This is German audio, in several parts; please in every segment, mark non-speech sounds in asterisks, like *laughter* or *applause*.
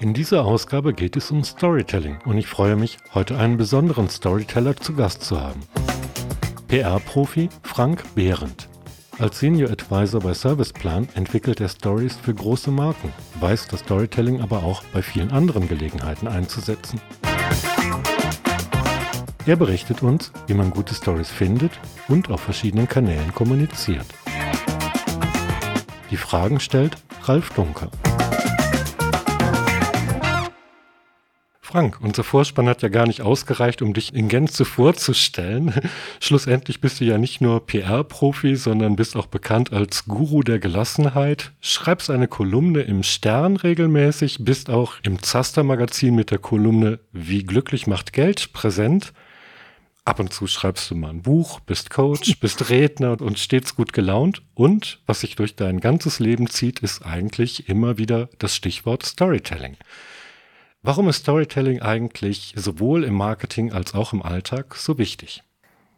In dieser Ausgabe geht es um Storytelling und ich freue mich, heute einen besonderen Storyteller zu Gast zu haben. PR-Profi Frank Behrendt. Als Senior Advisor bei Serviceplan entwickelt er Stories für große Marken, weiß das Storytelling aber auch bei vielen anderen Gelegenheiten einzusetzen. Er berichtet uns, wie man gute Stories findet und auf verschiedenen Kanälen kommuniziert. Die Fragen stellt Ralf Dunker. Frank, unser Vorspann hat ja gar nicht ausgereicht, um dich in Gänze vorzustellen. *laughs* Schlussendlich bist du ja nicht nur PR-Profi, sondern bist auch bekannt als Guru der Gelassenheit, schreibst eine Kolumne im Stern regelmäßig, bist auch im Zaster-Magazin mit der Kolumne Wie glücklich macht Geld präsent. Ab und zu schreibst du mal ein Buch, bist Coach, *laughs* bist Redner und stets gut gelaunt. Und was sich durch dein ganzes Leben zieht, ist eigentlich immer wieder das Stichwort Storytelling. Warum ist Storytelling eigentlich sowohl im Marketing als auch im Alltag so wichtig?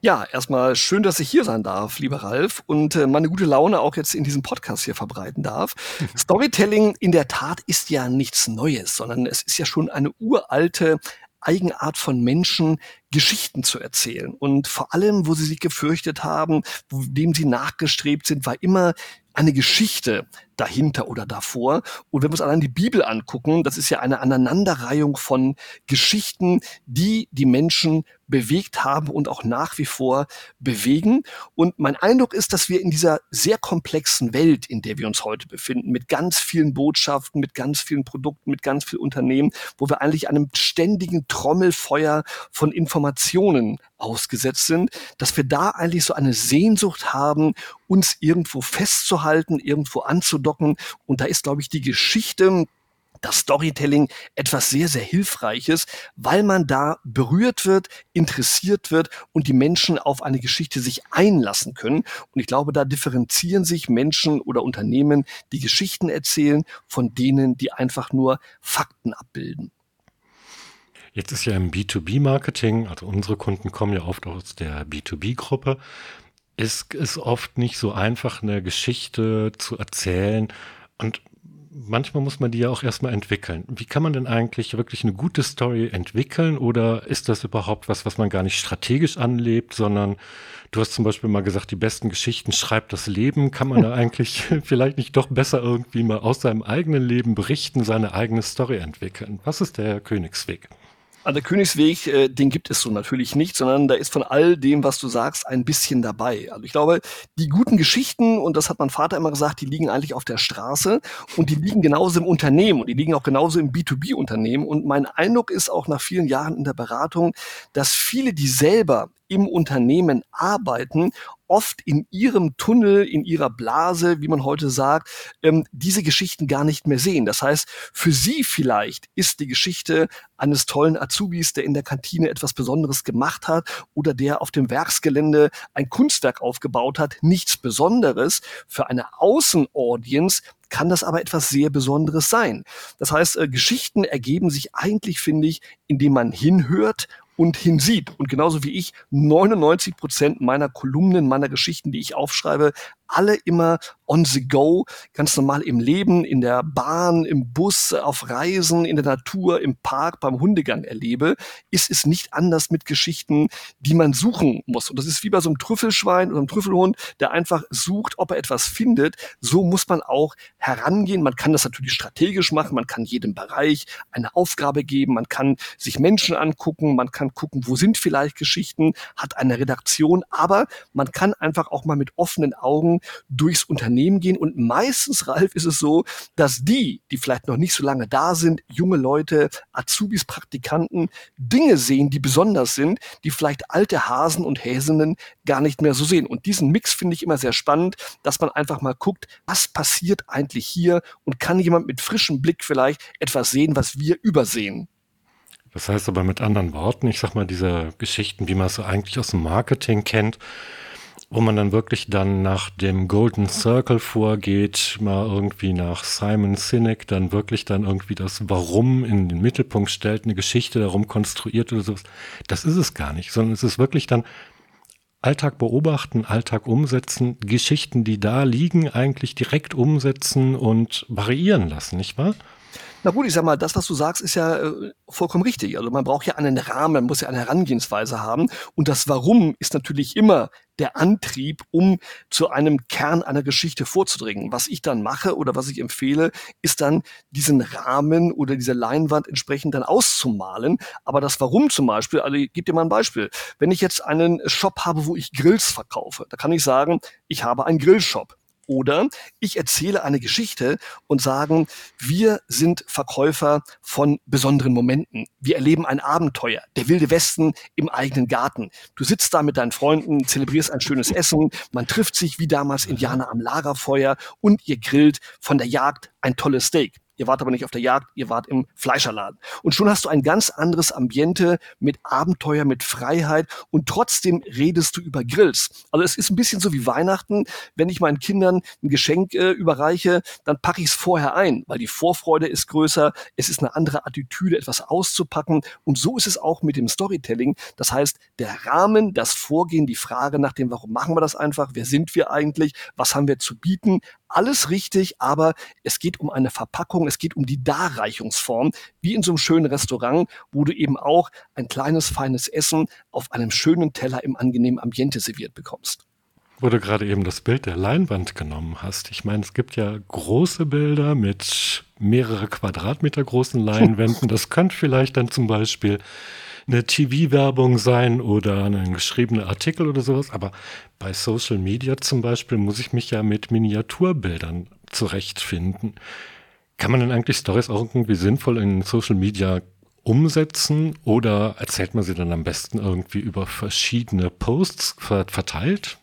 Ja, erstmal schön, dass ich hier sein darf, lieber Ralf, und äh, meine gute Laune auch jetzt in diesem Podcast hier verbreiten darf. *laughs* Storytelling in der Tat ist ja nichts Neues, sondern es ist ja schon eine uralte Eigenart von Menschen, Geschichten zu erzählen. Und vor allem, wo sie sich gefürchtet haben, dem sie nachgestrebt sind, war immer eine Geschichte dahinter oder davor. Und wenn wir uns allein die Bibel angucken, das ist ja eine Aneinanderreihung von Geschichten, die die Menschen bewegt haben und auch nach wie vor bewegen. Und mein Eindruck ist, dass wir in dieser sehr komplexen Welt, in der wir uns heute befinden, mit ganz vielen Botschaften, mit ganz vielen Produkten, mit ganz vielen Unternehmen, wo wir eigentlich einem ständigen Trommelfeuer von Informationen ausgesetzt sind, dass wir da eigentlich so eine Sehnsucht haben, uns irgendwo festzuhalten, irgendwo anzudocken. Und da ist, glaube ich, die Geschichte das Storytelling etwas sehr, sehr Hilfreiches, weil man da berührt wird, interessiert wird und die Menschen auf eine Geschichte sich einlassen können. Und ich glaube, da differenzieren sich Menschen oder Unternehmen, die Geschichten erzählen, von denen, die einfach nur Fakten abbilden. Jetzt ist ja im B2B-Marketing, also unsere Kunden kommen ja oft aus der B2B-Gruppe, ist es oft nicht so einfach, eine Geschichte zu erzählen. Und manchmal muss man die ja auch erstmal entwickeln. Wie kann man denn eigentlich wirklich eine gute Story entwickeln oder ist das überhaupt was, was man gar nicht strategisch anlebt, sondern du hast zum Beispiel mal gesagt, die besten Geschichten schreibt das Leben. Kann man da *laughs* eigentlich *laughs* vielleicht nicht doch besser irgendwie mal aus seinem eigenen Leben berichten, seine eigene Story entwickeln? Was ist der Königsweg? Also der Königsweg, äh, den gibt es so natürlich nicht, sondern da ist von all dem, was du sagst, ein bisschen dabei. Also ich glaube, die guten Geschichten, und das hat mein Vater immer gesagt, die liegen eigentlich auf der Straße und die liegen genauso im Unternehmen und die liegen auch genauso im B2B-Unternehmen. Und mein Eindruck ist auch nach vielen Jahren in der Beratung, dass viele, die selber im Unternehmen arbeiten, oft in ihrem Tunnel, in ihrer Blase, wie man heute sagt, ähm, diese Geschichten gar nicht mehr sehen. Das heißt, für sie vielleicht ist die Geschichte eines tollen Azubis, der in der Kantine etwas Besonderes gemacht hat oder der auf dem Werksgelände ein Kunstwerk aufgebaut hat, nichts Besonderes. Für eine Außenaudience kann das aber etwas sehr Besonderes sein. Das heißt, äh, Geschichten ergeben sich eigentlich, finde ich, indem man hinhört und hinsieht. Und genauso wie ich 99 Prozent meiner Kolumnen, meiner Geschichten, die ich aufschreibe, alle immer on the go, ganz normal im Leben, in der Bahn, im Bus, auf Reisen, in der Natur, im Park, beim Hundegang erlebe, ist es nicht anders mit Geschichten, die man suchen muss. Und das ist wie bei so einem Trüffelschwein oder einem Trüffelhund, der einfach sucht, ob er etwas findet. So muss man auch herangehen. Man kann das natürlich strategisch machen. Man kann jedem Bereich eine Aufgabe geben. Man kann sich Menschen angucken. Man kann gucken, wo sind vielleicht Geschichten, hat eine Redaktion. Aber man kann einfach auch mal mit offenen Augen durchs Unternehmen gehen. Und meistens, Ralf, ist es so, dass die, die vielleicht noch nicht so lange da sind, junge Leute, Azubis, Praktikanten, Dinge sehen, die besonders sind, die vielleicht alte Hasen und Häsinnen gar nicht mehr so sehen. Und diesen Mix finde ich immer sehr spannend, dass man einfach mal guckt, was passiert eigentlich hier und kann jemand mit frischem Blick vielleicht etwas sehen, was wir übersehen. Das heißt aber mit anderen Worten, ich sag mal, diese Geschichten, wie man es eigentlich aus dem Marketing kennt, wo man dann wirklich dann nach dem Golden Circle vorgeht, mal irgendwie nach Simon Sinek, dann wirklich dann irgendwie das Warum in den Mittelpunkt stellt, eine Geschichte darum konstruiert oder sowas. Das ist es gar nicht, sondern es ist wirklich dann Alltag beobachten, Alltag umsetzen, Geschichten, die da liegen, eigentlich direkt umsetzen und variieren lassen, nicht wahr? Na gut, ich sag mal, das, was du sagst, ist ja äh, vollkommen richtig. Also man braucht ja einen Rahmen, man muss ja eine Herangehensweise haben. Und das Warum ist natürlich immer der Antrieb, um zu einem Kern einer Geschichte vorzudringen. Was ich dann mache oder was ich empfehle, ist dann diesen Rahmen oder diese Leinwand entsprechend dann auszumalen. Aber das Warum zum Beispiel, also ich gebe dir mal ein Beispiel. Wenn ich jetzt einen Shop habe, wo ich Grills verkaufe, da kann ich sagen, ich habe einen Grillshop. Oder ich erzähle eine Geschichte und sagen, wir sind Verkäufer von besonderen Momenten. Wir erleben ein Abenteuer, der wilde Westen im eigenen Garten. Du sitzt da mit deinen Freunden, zelebrierst ein schönes Essen, man trifft sich wie damals Indianer am Lagerfeuer und ihr grillt von der Jagd ein tolles Steak. Ihr wart aber nicht auf der Jagd, ihr wart im Fleischerladen. Und schon hast du ein ganz anderes Ambiente mit Abenteuer, mit Freiheit und trotzdem redest du über Grills. Also es ist ein bisschen so wie Weihnachten. Wenn ich meinen Kindern ein Geschenk äh, überreiche, dann packe ich es vorher ein, weil die Vorfreude ist größer. Es ist eine andere Attitüde, etwas auszupacken. Und so ist es auch mit dem Storytelling. Das heißt, der Rahmen, das Vorgehen, die Frage nach dem, warum machen wir das einfach? Wer sind wir eigentlich? Was haben wir zu bieten? Alles richtig, aber es geht um eine Verpackung, es geht um die Darreichungsform, wie in so einem schönen Restaurant, wo du eben auch ein kleines, feines Essen auf einem schönen Teller im angenehmen Ambiente serviert bekommst. Wo du gerade eben das Bild der Leinwand genommen hast. Ich meine, es gibt ja große Bilder mit mehrere Quadratmeter großen Leinwänden. *laughs* Das könnte vielleicht dann zum Beispiel eine TV-Werbung sein oder ein geschriebener Artikel oder sowas. Aber bei Social Media zum Beispiel muss ich mich ja mit Miniaturbildern zurechtfinden. Kann man denn eigentlich Stories auch irgendwie sinnvoll in Social Media umsetzen oder erzählt man sie dann am besten irgendwie über verschiedene Posts verteilt?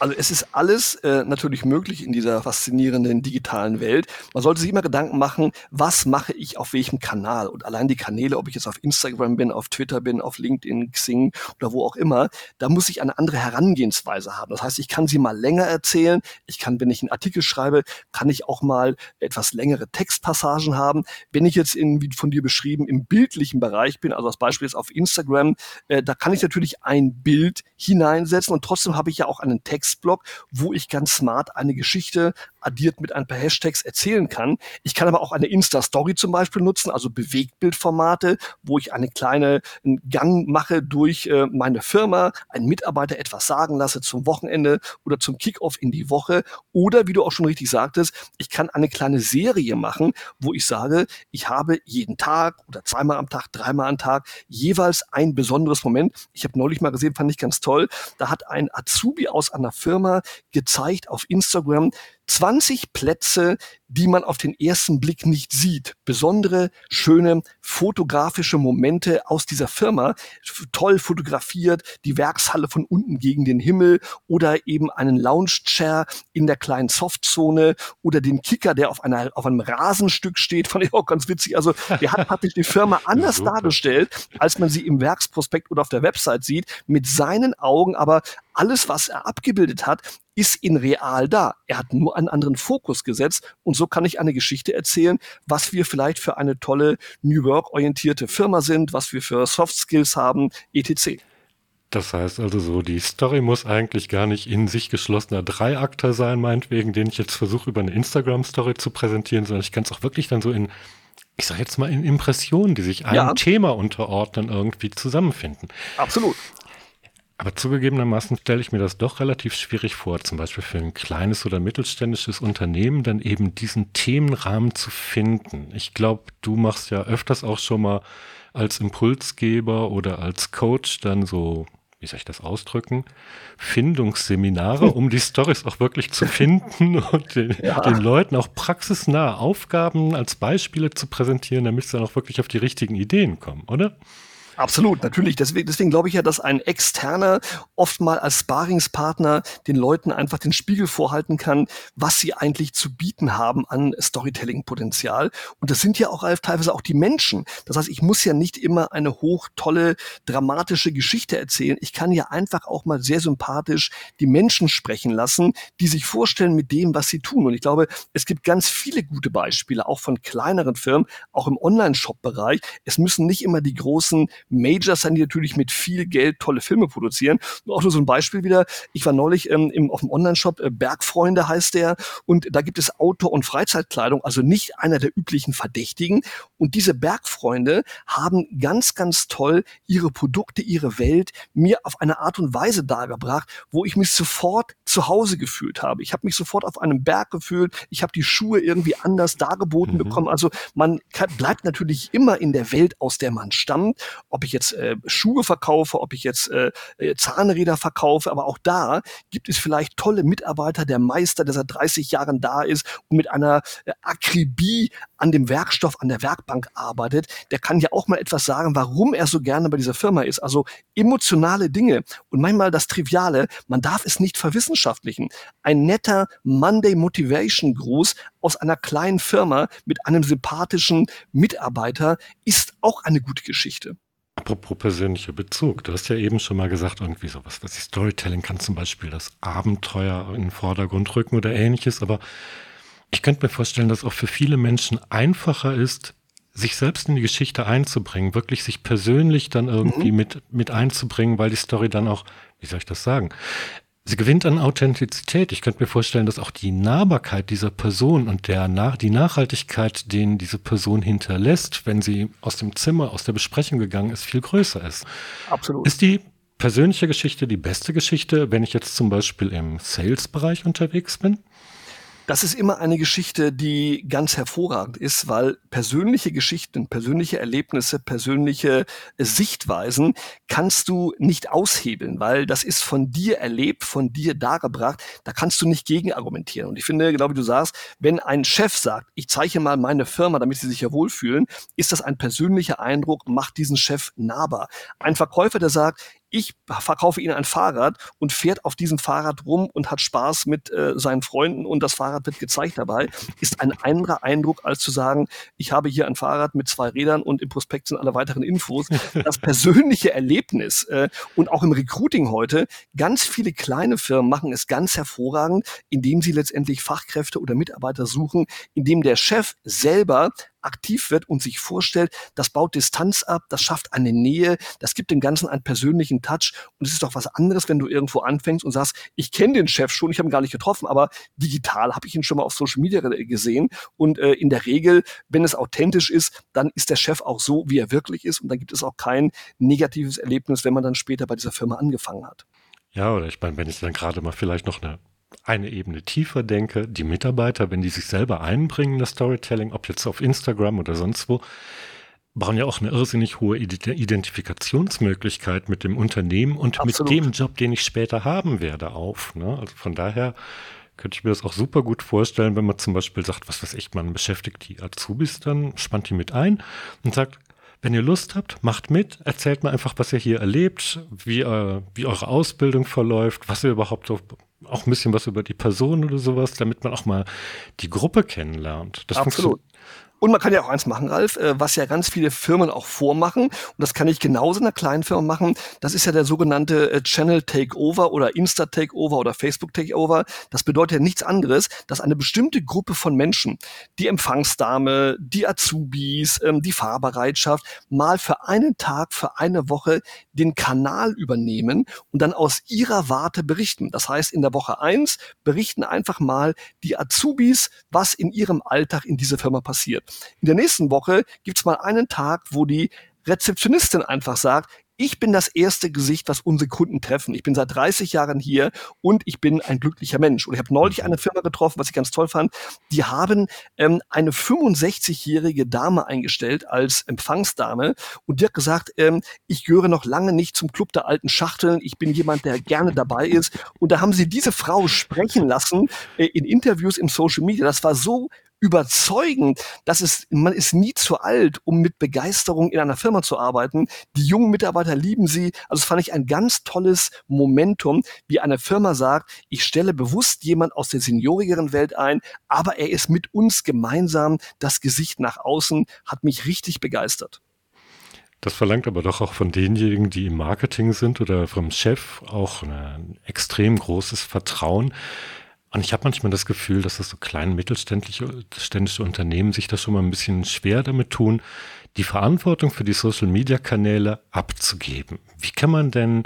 Also es ist alles äh, natürlich möglich in dieser faszinierenden digitalen Welt. Man sollte sich immer Gedanken machen, was mache ich auf welchem Kanal? Und allein die Kanäle, ob ich jetzt auf Instagram bin, auf Twitter bin, auf LinkedIn, Xing oder wo auch immer, da muss ich eine andere Herangehensweise haben. Das heißt, ich kann sie mal länger erzählen. Ich kann, wenn ich einen Artikel schreibe, kann ich auch mal etwas längere Textpassagen haben. Wenn ich jetzt in, wie von dir beschrieben, im bildlichen Bereich bin, also das Beispiel ist auf Instagram, äh, da kann ich natürlich ein Bild hineinsetzen und trotzdem habe ich ja auch einen Text Textblock, wo ich ganz smart eine Geschichte addiert mit ein paar Hashtags erzählen kann. Ich kann aber auch eine Insta-Story zum Beispiel nutzen, also Bewegtbildformate, wo ich eine kleine Gang mache durch äh, meine Firma, einen Mitarbeiter etwas sagen lasse zum Wochenende oder zum Kickoff in die Woche. Oder wie du auch schon richtig sagtest, ich kann eine kleine Serie machen, wo ich sage, ich habe jeden Tag oder zweimal am Tag, dreimal am Tag jeweils ein besonderes Moment. Ich habe neulich mal gesehen, fand ich ganz toll. Da hat ein Azubi aus einer Firma gezeigt auf Instagram, 20 Plätze, die man auf den ersten Blick nicht sieht. Besondere, schöne fotografische Momente aus dieser Firma. Toll fotografiert, die Werkshalle von unten gegen den Himmel oder eben einen Lounge-Chair in der kleinen Softzone oder den Kicker, der auf, einer, auf einem Rasenstück steht. Fand ich auch ganz witzig. Also der hat praktisch die Firma *laughs* anders Super. dargestellt, als man sie im Werksprospekt oder auf der Website sieht, mit seinen Augen aber alles, was er abgebildet hat, ist in real da. Er hat nur einen anderen Fokus gesetzt und so kann ich eine Geschichte erzählen, was wir vielleicht für eine tolle New Work orientierte Firma sind, was wir für Soft Skills haben, etc. Das heißt also so, die Story muss eigentlich gar nicht in sich geschlossener Dreiakter sein, meinetwegen, den ich jetzt versuche über eine Instagram-Story zu präsentieren, sondern ich kann es auch wirklich dann so in, ich sag jetzt mal in Impressionen, die sich einem ja. Thema unterordnen, irgendwie zusammenfinden. Absolut. Aber zugegebenermaßen stelle ich mir das doch relativ schwierig vor, zum Beispiel für ein kleines oder mittelständisches Unternehmen dann eben diesen Themenrahmen zu finden. Ich glaube, du machst ja öfters auch schon mal als Impulsgeber oder als Coach dann so, wie soll ich das ausdrücken, Findungsseminare, um die Stories auch wirklich zu finden *laughs* und den, ja. den Leuten auch praxisnahe Aufgaben als Beispiele zu präsentieren, damit sie dann auch wirklich auf die richtigen Ideen kommen, oder? Absolut, natürlich. Deswegen, deswegen glaube ich ja, dass ein externer oft als Sparingspartner den Leuten einfach den Spiegel vorhalten kann, was sie eigentlich zu bieten haben an Storytelling-Potenzial. Und das sind ja auch teilweise auch die Menschen. Das heißt, ich muss ja nicht immer eine hochtolle, dramatische Geschichte erzählen. Ich kann ja einfach auch mal sehr sympathisch die Menschen sprechen lassen, die sich vorstellen mit dem, was sie tun. Und ich glaube, es gibt ganz viele gute Beispiele, auch von kleineren Firmen, auch im Online-Shop-Bereich. Es müssen nicht immer die großen Majors sein, die natürlich mit viel Geld tolle Filme produzieren. Und auch nur so ein Beispiel wieder. Ich war neulich ähm, im, auf dem Online-Shop, äh, Bergfreunde heißt der, und da gibt es Outdoor- und Freizeitkleidung, also nicht einer der üblichen Verdächtigen. Und diese Bergfreunde haben ganz, ganz toll ihre Produkte, ihre Welt mir auf eine Art und Weise dargebracht, wo ich mich sofort zu Hause gefühlt habe. Ich habe mich sofort auf einem Berg gefühlt. Ich habe die Schuhe irgendwie anders dargeboten mhm. bekommen. Also man kann, bleibt natürlich immer in der Welt, aus der man stammt. Ob ich jetzt äh, Schuhe verkaufe, ob ich jetzt äh, äh Zahnräder verkaufe, aber auch da gibt es vielleicht tolle Mitarbeiter, der Meister, der seit 30 Jahren da ist und mit einer äh, Akribie an dem Werkstoff, an der Werkbank arbeitet, der kann ja auch mal etwas sagen, warum er so gerne bei dieser Firma ist. Also emotionale Dinge und manchmal das Triviale, man darf es nicht verwissenschaftlichen. Ein netter Monday Motivation Gruß aus einer kleinen Firma mit einem sympathischen Mitarbeiter ist auch eine gute Geschichte. Apropos persönlicher Bezug. Du hast ja eben schon mal gesagt, irgendwie sowas, was die Storytelling kann zum Beispiel das Abenteuer in den Vordergrund rücken oder ähnliches, aber ich könnte mir vorstellen, dass auch für viele Menschen einfacher ist, sich selbst in die Geschichte einzubringen, wirklich sich persönlich dann irgendwie mhm. mit, mit einzubringen, weil die Story dann auch, wie soll ich das sagen, sie gewinnt an Authentizität. Ich könnte mir vorstellen, dass auch die Nahbarkeit dieser Person und der nach, die Nachhaltigkeit, den diese Person hinterlässt, wenn sie aus dem Zimmer, aus der Besprechung gegangen ist, viel größer ist. Absolut. Ist die persönliche Geschichte die beste Geschichte, wenn ich jetzt zum Beispiel im Sales-Bereich unterwegs bin? Das ist immer eine Geschichte, die ganz hervorragend ist, weil persönliche Geschichten, persönliche Erlebnisse, persönliche äh, Sichtweisen kannst du nicht aushebeln, weil das ist von dir erlebt, von dir dargebracht. Da kannst du nicht gegen argumentieren. Und ich finde, genau wie du sagst, wenn ein Chef sagt, ich zeichne mal meine Firma, damit sie sich ja wohlfühlen, ist das ein persönlicher Eindruck, macht diesen Chef nahbar. Ein Verkäufer, der sagt, ich verkaufe Ihnen ein Fahrrad und fährt auf diesem Fahrrad rum und hat Spaß mit äh, seinen Freunden und das Fahrrad wird gezeigt dabei, ist ein anderer Eindruck, als zu sagen, ich habe hier ein Fahrrad mit zwei Rädern und im Prospekt sind alle weiteren Infos. Das *laughs* persönliche Erlebnis äh, und auch im Recruiting heute, ganz viele kleine Firmen machen es ganz hervorragend, indem sie letztendlich Fachkräfte oder Mitarbeiter suchen, indem der Chef selber aktiv wird und sich vorstellt, das baut Distanz ab, das schafft eine Nähe, das gibt dem Ganzen einen persönlichen Touch. Und es ist doch was anderes, wenn du irgendwo anfängst und sagst, ich kenne den Chef schon, ich habe ihn gar nicht getroffen, aber digital habe ich ihn schon mal auf Social Media gesehen. Und äh, in der Regel, wenn es authentisch ist, dann ist der Chef auch so, wie er wirklich ist. Und dann gibt es auch kein negatives Erlebnis, wenn man dann später bei dieser Firma angefangen hat. Ja, oder ich meine, wenn ich dann gerade mal vielleicht noch eine eine Ebene tiefer denke, die Mitarbeiter, wenn die sich selber einbringen, das Storytelling, ob jetzt auf Instagram oder sonst wo, bauen ja auch eine irrsinnig hohe Identifikationsmöglichkeit mit dem Unternehmen und Absolut. mit dem Job, den ich später haben werde, auf. Ne? Also von daher könnte ich mir das auch super gut vorstellen, wenn man zum Beispiel sagt, was weiß ich, man beschäftigt die Azubis dann, spannt die mit ein und sagt, wenn ihr Lust habt, macht mit, erzählt mir einfach, was ihr hier erlebt, wie, äh, wie eure Ausbildung verläuft, was ihr überhaupt so auch ein bisschen was über die Person oder sowas, damit man auch mal die Gruppe kennenlernt. Das Absolut. Und man kann ja auch eins machen, Ralf, äh, was ja ganz viele Firmen auch vormachen. Und das kann ich genauso in einer kleinen Firma machen. Das ist ja der sogenannte äh, Channel Takeover oder Insta Takeover oder Facebook Takeover. Das bedeutet ja nichts anderes, dass eine bestimmte Gruppe von Menschen, die Empfangsdame, die Azubis, ähm, die Fahrbereitschaft, mal für einen Tag, für eine Woche den Kanal übernehmen und dann aus ihrer Warte berichten. Das heißt, in der Woche eins berichten einfach mal die Azubis, was in ihrem Alltag in dieser Firma passiert. In der nächsten Woche gibt's mal einen Tag, wo die Rezeptionistin einfach sagt, ich bin das erste Gesicht, was unsere Kunden treffen. Ich bin seit 30 Jahren hier und ich bin ein glücklicher Mensch. Und ich habe neulich eine Firma getroffen, was ich ganz toll fand. Die haben ähm, eine 65-jährige Dame eingestellt als Empfangsdame und die hat gesagt, ähm, ich gehöre noch lange nicht zum Club der alten Schachteln. Ich bin jemand, der gerne dabei ist. Und da haben sie diese Frau sprechen lassen äh, in Interviews im Social Media. Das war so überzeugend, dass es, man ist nie zu alt, um mit Begeisterung in einer Firma zu arbeiten. Die jungen Mitarbeiter lieben sie. Also das fand ich ein ganz tolles Momentum, wie eine Firma sagt, ich stelle bewusst jemand aus der seniorigeren Welt ein, aber er ist mit uns gemeinsam das Gesicht nach außen, hat mich richtig begeistert. Das verlangt aber doch auch von denjenigen, die im Marketing sind oder vom Chef auch ein extrem großes Vertrauen, Und ich habe manchmal das Gefühl, dass das so kleine mittelständische Unternehmen sich da schon mal ein bisschen schwer damit tun, die Verantwortung für die Social-Media-Kanäle abzugeben. Wie kann man denn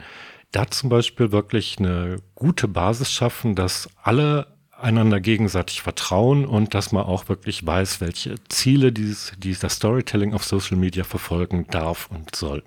da zum Beispiel wirklich eine gute Basis schaffen, dass alle einander gegenseitig vertrauen und dass man auch wirklich weiß, welche Ziele dieses, dieser Storytelling auf Social Media verfolgen darf und soll.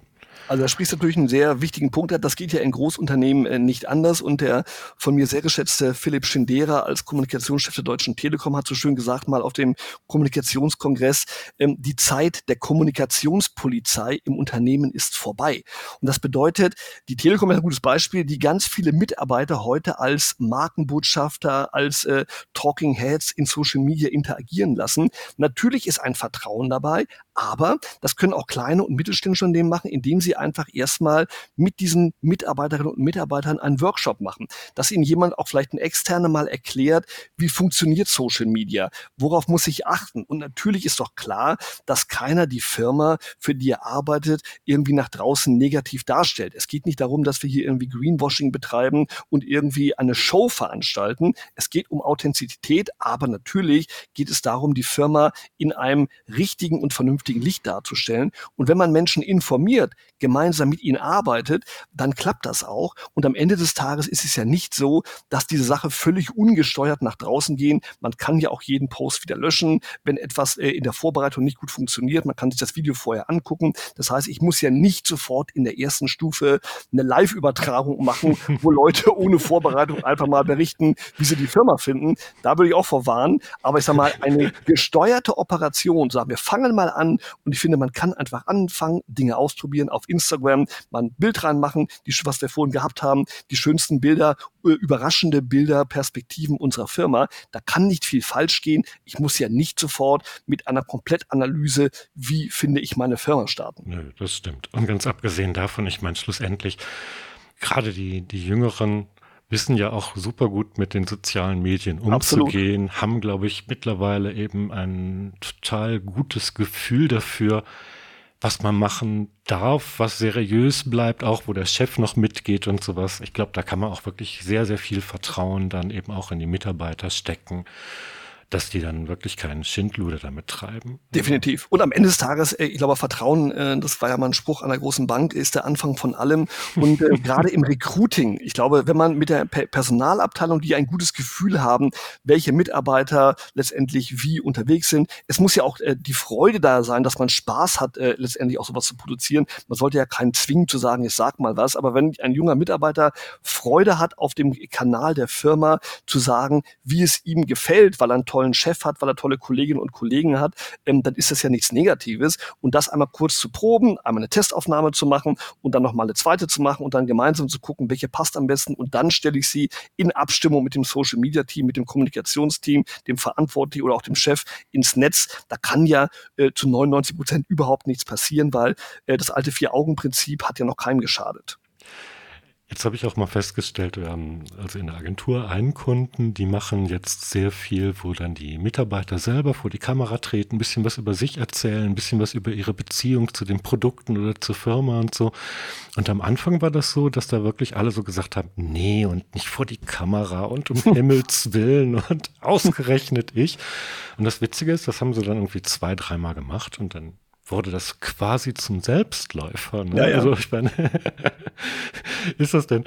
Also da sprichst du natürlich einen sehr wichtigen Punkt an. Das geht ja in Großunternehmen äh, nicht anders. Und der von mir sehr geschätzte Philipp Schindera als Kommunikationschef der Deutschen Telekom hat so schön gesagt mal auf dem Kommunikationskongress, ähm, die Zeit der Kommunikationspolizei im Unternehmen ist vorbei. Und das bedeutet, die Telekom ist ein gutes Beispiel, die ganz viele Mitarbeiter heute als Markenbotschafter, als äh, Talking Heads in Social Media interagieren lassen. Natürlich ist ein Vertrauen dabei, aber das können auch kleine und mittelständische Unternehmen machen, indem sie einfach erstmal mit diesen Mitarbeiterinnen und Mitarbeitern einen Workshop machen, dass ihnen jemand auch vielleicht ein externer mal erklärt, wie funktioniert Social Media, worauf muss ich achten. Und natürlich ist doch klar, dass keiner die Firma, für die er arbeitet, irgendwie nach draußen negativ darstellt. Es geht nicht darum, dass wir hier irgendwie Greenwashing betreiben und irgendwie eine Show veranstalten. Es geht um Authentizität, aber natürlich geht es darum, die Firma in einem richtigen und vernünftigen Licht darzustellen. Und wenn man Menschen informiert, gemeinsam mit ihnen arbeitet, dann klappt das auch. Und am Ende des Tages ist es ja nicht so, dass diese Sache völlig ungesteuert nach draußen gehen. Man kann ja auch jeden Post wieder löschen, wenn etwas äh, in der Vorbereitung nicht gut funktioniert. Man kann sich das Video vorher angucken. Das heißt, ich muss ja nicht sofort in der ersten Stufe eine Live-Übertragung machen, *laughs* wo Leute ohne Vorbereitung einfach mal berichten, wie sie die Firma finden. Da würde ich auch vorwarnen. Aber ich sage mal, eine gesteuerte Operation, sagen wir fangen mal an und ich finde, man kann einfach anfangen, Dinge ausprobieren auf Instagram mal ein Bild reinmachen, die, was wir vorhin gehabt haben, die schönsten Bilder, äh, überraschende Bilder, Perspektiven unserer Firma. Da kann nicht viel falsch gehen. Ich muss ja nicht sofort mit einer Komplettanalyse, wie finde ich meine Firma starten. Nö, das stimmt. Und ganz abgesehen davon, ich meine, schlussendlich, gerade die, die Jüngeren, wissen ja auch super gut mit den sozialen Medien umzugehen, Absolut. haben, glaube ich, mittlerweile eben ein total gutes Gefühl dafür, was man machen darf, was seriös bleibt, auch wo der Chef noch mitgeht und sowas. Ich glaube, da kann man auch wirklich sehr, sehr viel Vertrauen dann eben auch in die Mitarbeiter stecken dass die dann wirklich keinen Schindluder damit treiben. Definitiv. Und am Ende des Tages, äh, ich glaube, Vertrauen, äh, das war ja mal ein Spruch einer großen Bank, ist der Anfang von allem. Und äh, *laughs* gerade im Recruiting, ich glaube, wenn man mit der Personalabteilung, die ein gutes Gefühl haben, welche Mitarbeiter letztendlich wie unterwegs sind, es muss ja auch die Freude da sein, dass man Spaß hat, letztendlich auch sowas zu produzieren. Man sollte ja keinen zwingen zu sagen, ich sag mal was, aber wenn ein junger Mitarbeiter Freude hat, auf dem Kanal der Firma zu sagen, wie es ihm gefällt, weil er ein tollen Chef hat, weil er tolle Kolleginnen und Kollegen hat, ähm, dann ist das ja nichts Negatives. Und das einmal kurz zu proben, einmal eine Testaufnahme zu machen und dann nochmal eine zweite zu machen und dann gemeinsam zu gucken, welche passt am besten. Und dann stelle ich sie in Abstimmung mit dem Social Media Team, mit dem Kommunikationsteam, dem Verantwortlichen oder auch dem Chef ins Netz. Da kann ja äh, zu 99 Prozent überhaupt nichts passieren, weil äh, das alte Vier-Augen-Prinzip hat ja noch keinem geschadet. Jetzt habe ich auch mal festgestellt, wir haben also in der Agentur einen Kunden, die machen jetzt sehr viel, wo dann die Mitarbeiter selber vor die Kamera treten, ein bisschen was über sich erzählen, ein bisschen was über ihre Beziehung zu den Produkten oder zur Firma und so. Und am Anfang war das so, dass da wirklich alle so gesagt haben, nee und nicht vor die Kamera und um *laughs* Himmels Willen und ausgerechnet ich. Und das Witzige ist, das haben sie dann irgendwie zwei, dreimal gemacht und dann wurde das quasi zum Selbstläufer. Ne? Ja, ja. Also ich meine, *laughs* *laughs* ist das denn,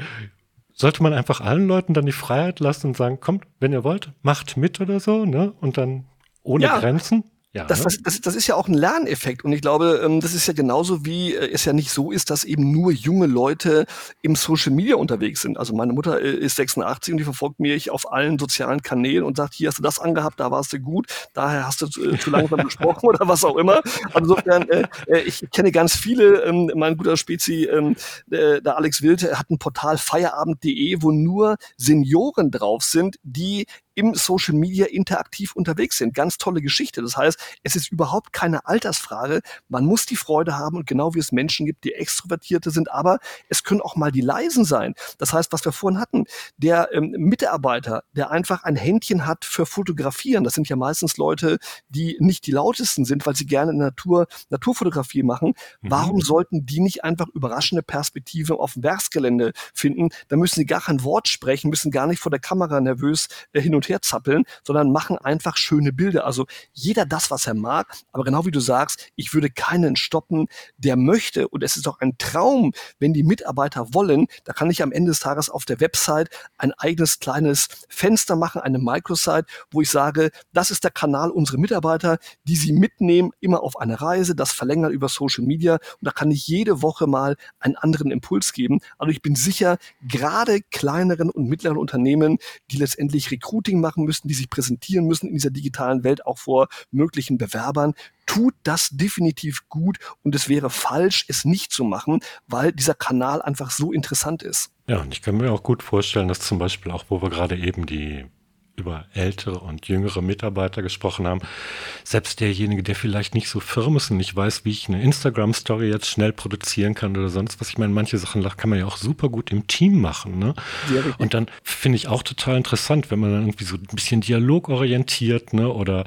sollte man einfach allen Leuten dann die Freiheit lassen und sagen, kommt, wenn ihr wollt, macht mit oder so, ne? Und dann ohne ja. Grenzen? Ja, das, ne? das, das, das ist ja auch ein Lerneffekt und ich glaube, ähm, das ist ja genauso wie äh, es ja nicht so ist, dass eben nur junge Leute im Social Media unterwegs sind. Also meine Mutter äh, ist 86 und die verfolgt mich auf allen sozialen Kanälen und sagt, hier hast du das angehabt, da warst du gut, daher hast du zu, äh, zu langsam gesprochen *laughs* oder was auch immer. Also insofern, äh, ich kenne ganz viele, ähm, mein guter Spezi, ähm, der Alex Wild hat ein Portal feierabend.de, wo nur Senioren drauf sind, die im Social Media interaktiv unterwegs sind. Ganz tolle Geschichte. Das heißt, es ist überhaupt keine Altersfrage. Man muss die Freude haben und genau wie es Menschen gibt, die Extrovertierte sind, aber es können auch mal die Leisen sein. Das heißt, was wir vorhin hatten, der ähm, Mitarbeiter, der einfach ein Händchen hat für Fotografieren, das sind ja meistens Leute, die nicht die lautesten sind, weil sie gerne Natur, Naturfotografie machen. Mhm. Warum sollten die nicht einfach überraschende Perspektive auf dem Werksgelände finden? Da müssen sie gar kein Wort sprechen, müssen gar nicht vor der Kamera nervös äh, hin und und her zappeln, sondern machen einfach schöne Bilder. Also jeder das, was er mag. Aber genau wie du sagst, ich würde keinen stoppen, der möchte. Und es ist doch ein Traum, wenn die Mitarbeiter wollen, da kann ich am Ende des Tages auf der Website ein eigenes kleines Fenster machen, eine Microsite, wo ich sage, das ist der Kanal unserer Mitarbeiter, die sie mitnehmen, immer auf eine Reise, das verlängern über Social Media. Und da kann ich jede Woche mal einen anderen Impuls geben. Also ich bin sicher, gerade kleineren und mittleren Unternehmen, die letztendlich Recruiting machen müssen, die sich präsentieren müssen in dieser digitalen Welt auch vor möglichen Bewerbern, tut das definitiv gut und es wäre falsch, es nicht zu machen, weil dieser Kanal einfach so interessant ist. Ja, und ich kann mir auch gut vorstellen, dass zum Beispiel auch, wo wir gerade eben die über ältere und jüngere Mitarbeiter gesprochen haben, selbst derjenige, der vielleicht nicht so firm ist und nicht weiß, wie ich eine Instagram-Story jetzt schnell produzieren kann oder sonst was. Ich meine, manche Sachen kann man ja auch super gut im Team machen. Ne? und dann finde ich auch total interessant, wenn man dann irgendwie so ein bisschen dialogorientiert ne? oder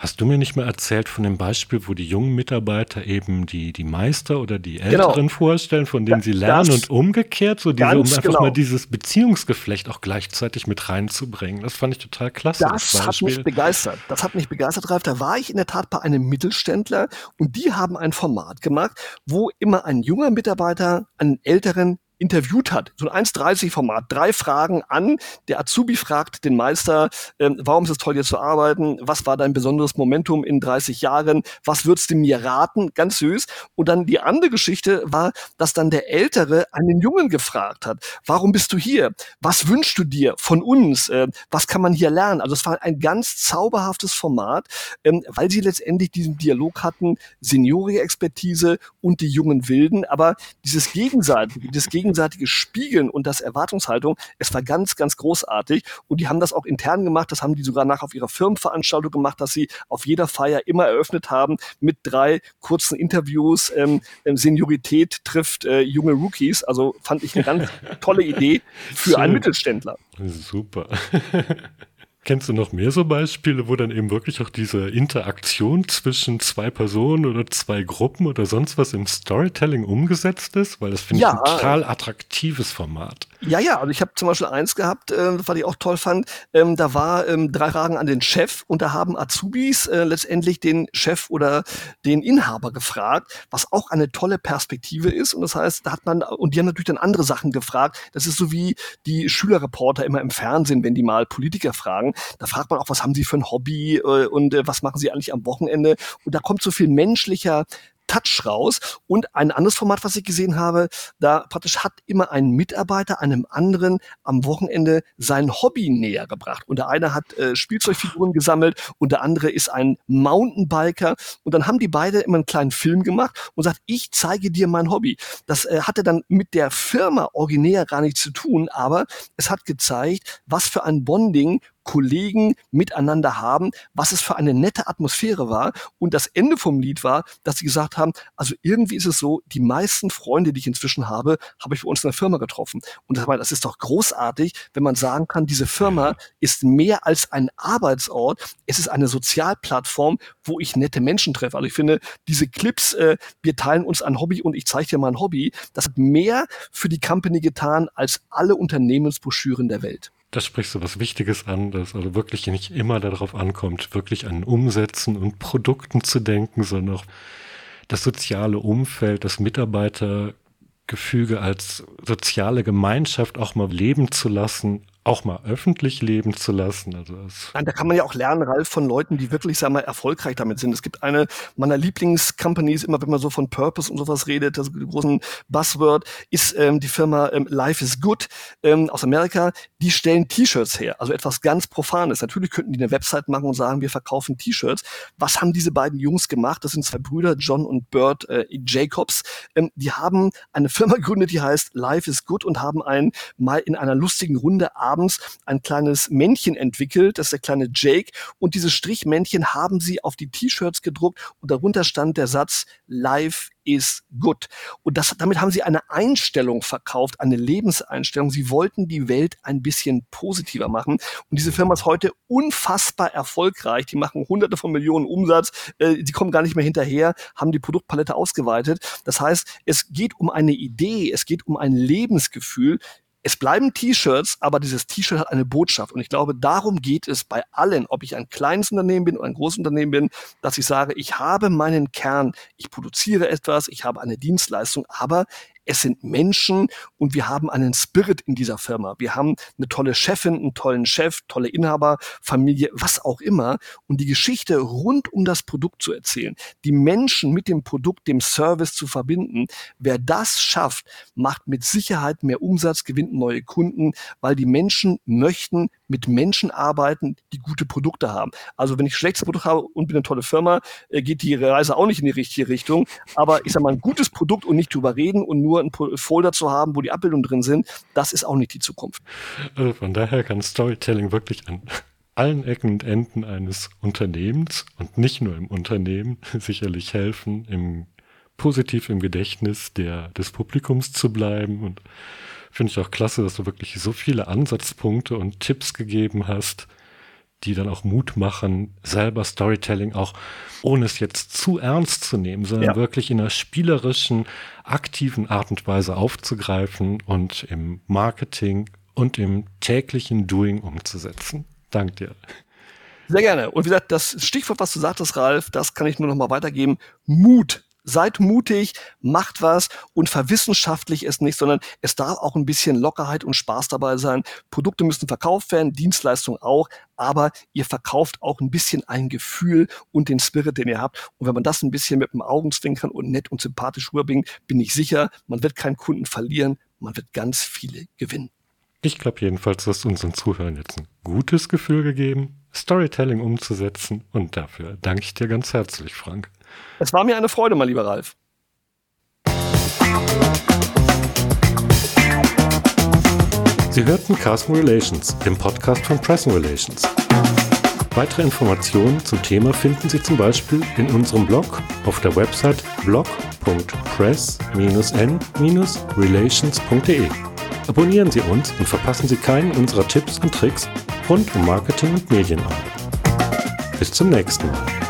Hast du mir nicht mal erzählt von dem Beispiel, wo die jungen Mitarbeiter eben die, die Meister oder die genau. Älteren genau. vorstellen, von denen sie lernen und umgekehrt, so diese, um einfach genau. mal dieses Beziehungsgeflecht auch gleichzeitig mit reinzubringen. Das fand ich total klasse. Das, das hat mich begeistert. Das hat mich begeistert, Ralf. Da war ich in der Tat bei einem Mittelständler und die haben ein Format gemacht, wo immer ein junger Mitarbeiter einen älteren interviewt hat. So ein 1,30-Format. Drei Fragen an. Der Azubi fragt den Meister, ähm, warum ist es toll, hier zu arbeiten? Was war dein besonderes Momentum in 30 Jahren? Was würdest du mir raten? Ganz süß. Und dann die andere Geschichte war, dass dann der Ältere einen Jungen gefragt hat. Warum bist du hier? Was wünschst du dir von uns? Äh, was kann man hier lernen? Also es war ein ganz zauberhaftes Format, ähm, weil sie letztendlich diesen Dialog hatten, seniorige Expertise und die jungen Wilden. Aber dieses gegenseitige, dieses gegenseitige gegenseitige Spiegeln und das Erwartungshaltung, es war ganz, ganz großartig. Und die haben das auch intern gemacht. Das haben die sogar nach auf ihrer Firmenveranstaltung gemacht, dass sie auf jeder Feier immer eröffnet haben mit drei kurzen Interviews. Ähm, ähm Seniorität trifft äh, junge Rookies. Also fand ich eine ganz *laughs* tolle Idee für einen Mittelständler. Super. *laughs* Kennst du noch mehr so Beispiele, wo dann eben wirklich auch diese Interaktion zwischen zwei Personen oder zwei Gruppen oder sonst was im Storytelling umgesetzt ist? Weil das finde ja, ich ein total attraktives Format. Ja, ja, also ich habe zum Beispiel eins gehabt, äh, was ich auch toll fand. Ähm, da war ähm, drei Fragen an den Chef und da haben Azubis äh, letztendlich den Chef oder den Inhaber gefragt, was auch eine tolle Perspektive ist. Und das heißt, da hat man, und die haben natürlich dann andere Sachen gefragt. Das ist so wie die Schülerreporter immer im Fernsehen, wenn die mal Politiker fragen. Da fragt man auch, was haben sie für ein Hobby äh, und äh, was machen sie eigentlich am Wochenende? Und da kommt so viel menschlicher Touch raus. Und ein anderes Format, was ich gesehen habe, da praktisch hat immer ein Mitarbeiter einem anderen am Wochenende sein Hobby näher gebracht. Und der eine hat äh, Spielzeugfiguren gesammelt und der andere ist ein Mountainbiker. Und dann haben die beide immer einen kleinen Film gemacht und sagt, ich zeige dir mein Hobby. Das äh, hatte dann mit der Firma originär gar nichts zu tun, aber es hat gezeigt, was für ein Bonding Kollegen miteinander haben, was es für eine nette Atmosphäre war. Und das Ende vom Lied war, dass sie gesagt haben, also irgendwie ist es so, die meisten Freunde, die ich inzwischen habe, habe ich bei uns in der Firma getroffen. Und das ist doch großartig, wenn man sagen kann, diese Firma ist mehr als ein Arbeitsort. Es ist eine Sozialplattform, wo ich nette Menschen treffe. Also ich finde, diese Clips, äh, wir teilen uns ein Hobby und ich zeige dir mein Hobby, das hat mehr für die Company getan als alle Unternehmensbroschüren der Welt da sprichst du was Wichtiges an, dass also wirklich nicht immer darauf ankommt, wirklich an Umsätzen und Produkten zu denken, sondern auch das soziale Umfeld, das Mitarbeitergefüge als soziale Gemeinschaft auch mal leben zu lassen, auch mal öffentlich leben zu lassen. Also Nein, da kann man ja auch lernen, Ralf, von Leuten, die wirklich, sag mal, erfolgreich damit sind. Es gibt eine meiner Lieblingscompanies, immer wenn man so von Purpose und sowas redet, das großen Buzzword, ist ähm, die Firma ähm, Life is Good ähm, aus Amerika. Die stellen T-Shirts her, also etwas ganz Profanes. Natürlich könnten die eine Website machen und sagen, wir verkaufen T-Shirts. Was haben diese beiden Jungs gemacht? Das sind zwei Brüder, John und Bert äh, Jacobs. Ähm, die haben eine Firma *laughs* gegründet, die heißt Life is Good und haben ein mal in einer lustigen Runde abends abends ein kleines Männchen entwickelt, das ist der kleine Jake. Und dieses Strichmännchen haben sie auf die T-Shirts gedruckt und darunter stand der Satz Life is good. Und das, damit haben sie eine Einstellung verkauft, eine Lebenseinstellung. Sie wollten die Welt ein bisschen positiver machen. Und diese Firma ist heute unfassbar erfolgreich. Die machen hunderte von Millionen Umsatz. Äh, die kommen gar nicht mehr hinterher, haben die Produktpalette ausgeweitet. Das heißt, es geht um eine Idee, es geht um ein Lebensgefühl, Es bleiben T-Shirts, aber dieses T-Shirt hat eine Botschaft. Und ich glaube, darum geht es bei allen, ob ich ein kleines Unternehmen bin oder ein großes Unternehmen bin, dass ich sage, ich habe meinen Kern, ich produziere etwas, ich habe eine Dienstleistung, aber es sind Menschen und wir haben einen Spirit in dieser Firma. Wir haben eine tolle Chefin, einen tollen Chef, tolle Inhaber, Familie, was auch immer. Und die Geschichte rund um das Produkt zu erzählen, die Menschen mit dem Produkt, dem Service zu verbinden. Wer das schafft, macht mit Sicherheit mehr Umsatz, gewinnt neue Kunden, weil die Menschen möchten mit Menschen arbeiten, die gute Produkte haben. Also wenn ich schlechtes Produkt habe und bin eine tolle Firma, äh, geht die Reise auch nicht in die richtige Richtung. Aber ich sage mal, ein gutes Produkt und nicht drüber reden und nur nur ein Folder zu haben, wo die Abbildungen drin sind, das ist auch nicht die Zukunft. Also von daher kann Storytelling wirklich an allen Ecken und Enden eines Unternehmens und nicht nur im Unternehmen *laughs* sicherlich helfen, im positiv im Gedächtnis der, des Publikums zu bleiben. Und finde ich auch klasse, dass du wirklich so viele Ansatzpunkte und Tipps gegeben hast, die dann auch Mut machen, selber Storytelling auch, ohne es jetzt zu ernst zu nehmen, sondern ja. wirklich in einer spielerischen, aktiven Art und Weise aufzugreifen und im Marketing und im täglichen Doing umzusetzen. Dank dir. Sehr gerne. Und wie gesagt, das Stichwort, was du sagtest, Ralf, das kann ich nur noch mal weitergeben. Mut seid mutig, macht was und verwissenschaftlich es nicht, sondern es darf auch ein bisschen Lockerheit und Spaß dabei sein. Produkte müssen verkauft werden, Dienstleistungen auch, aber ihr verkauft auch ein bisschen ein Gefühl und den Spirit, den ihr habt. Und wenn man das ein bisschen mit dem Augenzwinkern und nett und sympathisch rüberbringt, bin ich sicher, man wird keinen Kunden verlieren, man wird ganz viele gewinnen. Ich glaube jedenfalls, dass unseren Zuhörern jetzt ein gutes Gefühl gegeben, Storytelling umzusetzen und dafür danke ich dir ganz herzlich, Frank. Es war mir eine Freude, mein lieber Ralf. Sie hörten Carson Relations, dem Podcast von Pressing Relations. Weitere Informationen zum Thema finden Sie zum Beispiel in unserem Blog auf der Website blog.press-n-relations.de. Abonnieren Sie uns und verpassen Sie keinen unserer Tipps und Tricks rund um Marketing und Medienarbeit. Bis zum nächsten Mal.